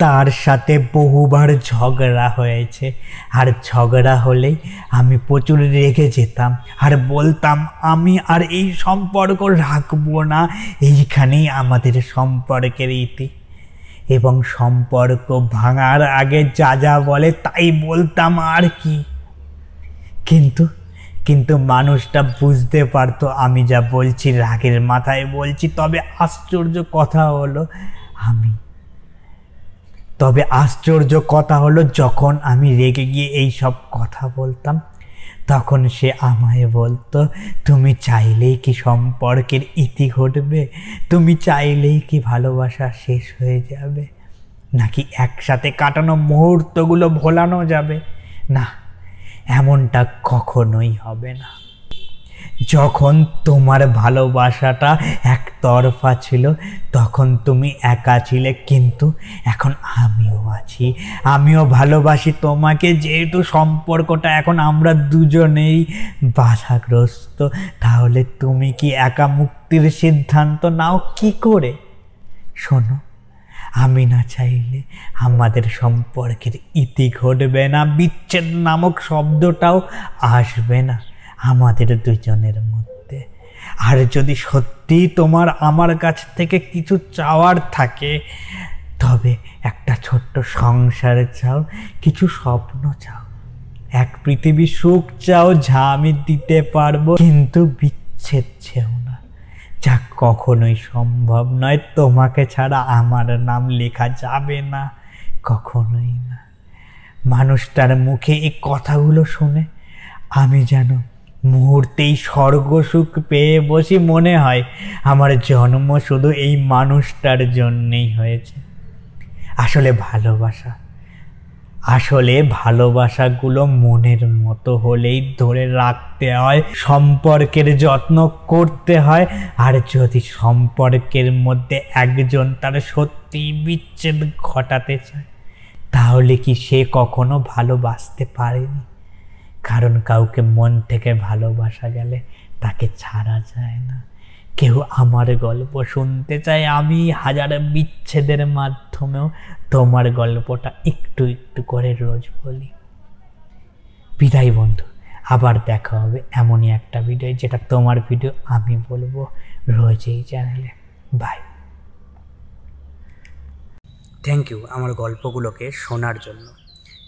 তার সাথে বহুবার ঝগড়া হয়েছে। আর ঝগড়া হলেই আমি প্রচুর রেগে যেতাম। আর বলতাম, আমি আর এই সম্পর্ক রাখব না। এইখানেই আমাদের সম্পর্কের ইতি। এবং সম্পর্ক ভাঙার আগে যা যা বলে তাই বলতাম আর কি। কিন্তু কিন্তু মানুষটা বুঝতে পারতো আমি যা বলছি, রাগের মাথায় বলছি। তবে আশ্চর্য কথা হলো, আমি তবে আশ্চর্য কথা হলো, যখন আমি রেগে গিয়ে এই সব কথা বলতাম, তখন সে আমায় বলতো, তুমি চাইলেই কি সম্পর্কের ইতি ঘটবে? তুমি চাইলেই কি ভালোবাসা শেষ হয়ে যাবে? নাকি একসাথে কাটানো মুহূর্তগুলো ভোলানো যাবে? না, এমনটা কখনোই হবে না। যখন তোমার ভালোবাসাটা একতরফা ছিল, তখন তুমি একা ছিলে। কিন্তু এখন আমিও আছি। আমিও ভালোবাসি তোমাকে, যেহেতু সম্পর্কটা এখন আমরা দুজনেই বাধাগ্রস্ত। তাহলে তুমি কি একা মুক্তির সিদ্ধান্ত নাও? কি করে? শোনো, আমি না চাইলে আমাদের সম্পর্কের ইতি ঘটবে না, বিচ্ছেদ নামক শব্দটাও আসবে না। আমাদের দুজনের মধ্যে। আর যদি সত্যি তোমার আমার কাছ থেকে কিছু চাওয়ার থাকে, তবে একটা ছোট্ট সংসার চাও, কিছু স্বপ্ন চাও। এক পৃথিবী সুখ চাও, যা আমি দিতে পারব, কিন্তু বিচ্ছেদ চেও না। যা কখনোই সম্ভব নয়, তোমাকে ছাড়া আমার নাম লেখা যাবে না, কখনোই না। মানুষটার মুখে এই কথাগুলো শুনে আমি যেন মুহূর্তেই স্বর্গসুখ পেয়ে বসি মনে হয়, আমার জন্ম শুধু এই মানুষটার জন্যেই হয়েছে। আসলে ভালোবাসা, আসলে ভালোবাসাগুলো মনের মতো হলেই ধরে রাখতে হয়, সম্পর্কের যত্ন করতে হয়, আর যদি সম্পর্কের মধ্যে একজন তার সত্যি বিচ্ছেদ ঘটাতে চায়, তাহলে কি সে কখনো ভালোবাসতে পারেনি? কারণ কাউকে মন থেকে ভালোবাসা গেলে তাকে ছাড়া যায় না। কেউ আমার গল্প শুনতে চায়, আমি হাজার বিচ্ছেদের মাধ্যমেও তোমার গল্পটা একটু একটু করে রোজ বলি। বিদায় বন্ধু, আবার দেখা হবে এমনই একটা ভিডিও যেটা তোমার ভিডিও আমি বলব রোজ এই চ্যানেলে বাই থ্যাংক ইউ আমার গল্পগুলোকে শোনার জন্য।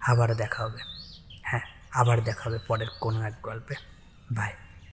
আবার দেখা হবে। হ্যাঁ আবার দেখা হবে পরের কোনো এক গল্পে। বাই